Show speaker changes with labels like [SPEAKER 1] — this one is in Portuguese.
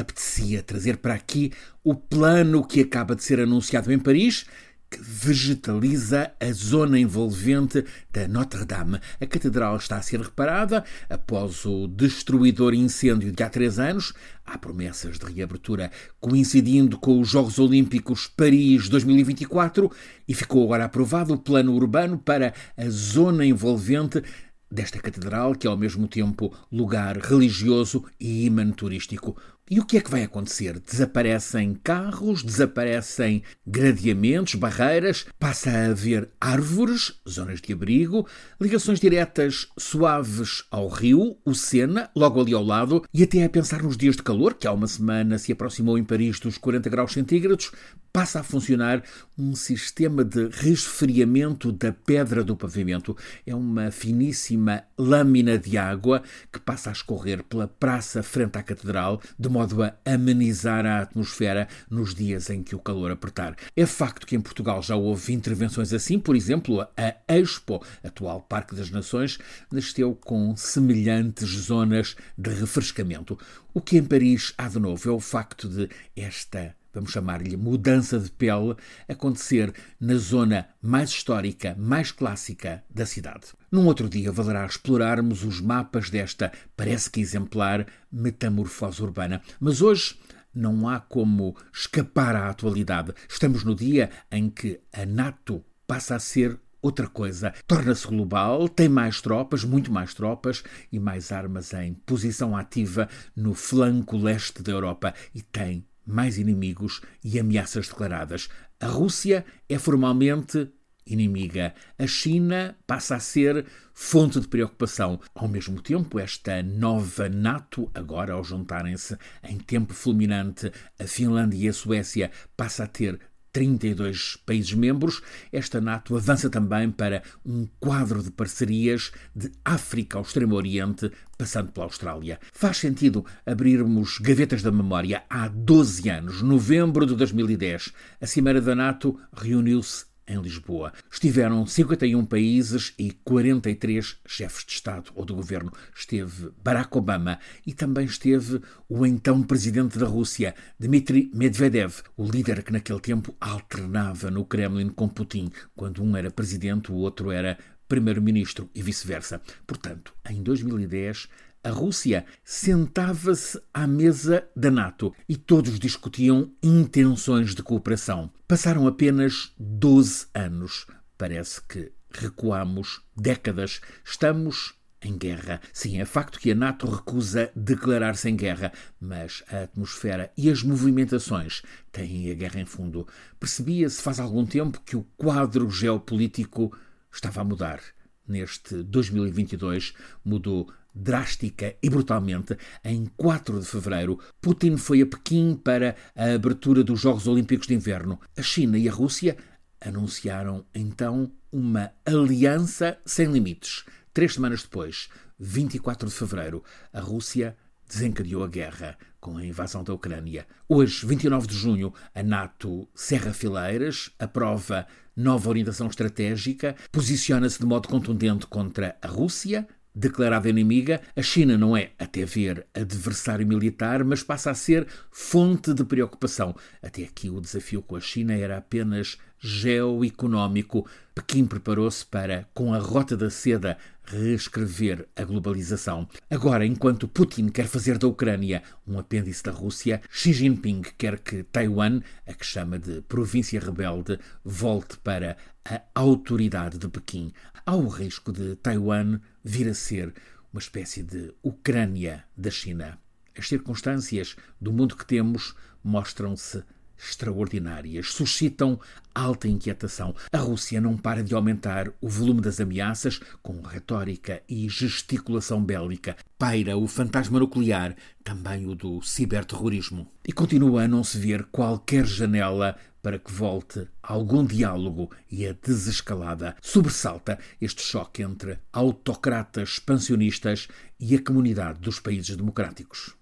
[SPEAKER 1] apetecia trazer para aqui o plano que acaba de ser anunciado em Paris que vegetaliza a zona envolvente da Notre-Dame. A catedral está a ser reparada após o destruidor incêndio de há três anos. Há promessas de reabertura coincidindo com os Jogos Olímpicos Paris 2024 e ficou agora aprovado o plano urbano para a zona envolvente desta catedral, que é ao mesmo tempo lugar religioso e imã turístico. E o que é que vai acontecer? Desaparecem carros, desaparecem gradeamentos, barreiras, passa a haver árvores, zonas de abrigo, ligações diretas suaves ao rio, o Sena, logo ali ao lado, e até a pensar nos dias de calor, que há uma semana se aproximou em Paris dos 40 graus centígrados, passa a funcionar um sistema de resfriamento da pedra do pavimento. É uma finíssima lâmina de água que passa a escorrer pela praça frente à catedral, de modo a amenizar a atmosfera nos dias em que o calor apertar. É facto que em Portugal já houve intervenções assim, por exemplo, a Expo, atual Parque das Nações, nasceu com semelhantes zonas de refrescamento. O que em Paris há de novo é o facto de esta vamos chamar-lhe mudança de pele, acontecer na zona mais histórica, mais clássica da cidade. Num outro dia valerá explorarmos os mapas desta, parece que exemplar, metamorfose urbana. Mas hoje não há como escapar à atualidade. Estamos no dia em que a NATO passa a ser outra coisa. Torna-se global, tem mais tropas, muito mais tropas e mais armas em posição ativa no flanco leste da Europa e tem mais inimigos e ameaças declaradas. A Rússia é formalmente inimiga. A China passa a ser fonte de preocupação. Ao mesmo tempo, esta nova NATO, agora ao juntarem-se em tempo fulminante a Finlândia e a Suécia, passa a ter 32 países membros, esta NATO avança também para um quadro de parcerias de África ao Extremo Oriente, passando pela Austrália. Faz sentido abrirmos gavetas da memória. Há 12 anos, novembro de 2010, a Cimeira da NATO reuniu-se em Lisboa. Estiveram 51 países e 43 chefes de Estado ou de governo. Esteve Barack Obama e também esteve o então presidente da Rússia, Dmitry Medvedev, o líder que naquele tempo alternava no Kremlin com Putin. Quando um era presidente, o outro era primeiro-ministro e vice-versa. Portanto, em 2010, a Rússia sentava-se à mesa da NATO e todos discutiam intenções de cooperação. Passaram apenas 12 anos. Parece que recuamos décadas. Estamos em guerra. Sim, é facto que a NATO recusa declarar-se em guerra, mas a atmosfera e as movimentações têm a guerra em fundo. Percebia-se faz algum tempo que o quadro geopolítico estava a mudar. Neste 2022 mudou drástica e brutalmente. Em 4 de fevereiro, Putin foi a Pequim para a abertura dos Jogos Olímpicos de Inverno. A China e a Rússia anunciaram então uma aliança sem limites. Três semanas depois, 24 de fevereiro, a Rússia desencadeou a guerra com a invasão da Ucrânia. Hoje, 29 de junho, a NATO cerra fileiras, aprova nova orientação estratégica, posiciona-se de modo contundente contra a Rússia, declarada inimiga, a China não é, até ver, adversário militar, mas passa a ser fonte de preocupação. Até aqui o desafio com a China era apenas geoeconómico. Pequim preparou-se para, com a Rota da Seda, reescrever a globalização. Agora, enquanto Putin quer fazer da Ucrânia um apêndice da Rússia, Xi Jinping quer que Taiwan, a que chama de província rebelde, volte para a autoridade de Pequim. Há o risco de Taiwan vir a ser uma espécie de Ucrânia da China. As circunstâncias do mundo que temos mostram-se extraordinárias, suscitam alta inquietação. A Rússia não para de aumentar o volume das ameaças com retórica e gesticulação bélica. Paira o fantasma nuclear, também o do ciberterrorismo. E continua a não se ver qualquer janela para que volte algum diálogo e a desescalada. Sobressalta este choque entre autocratas expansionistas e a comunidade dos países democráticos.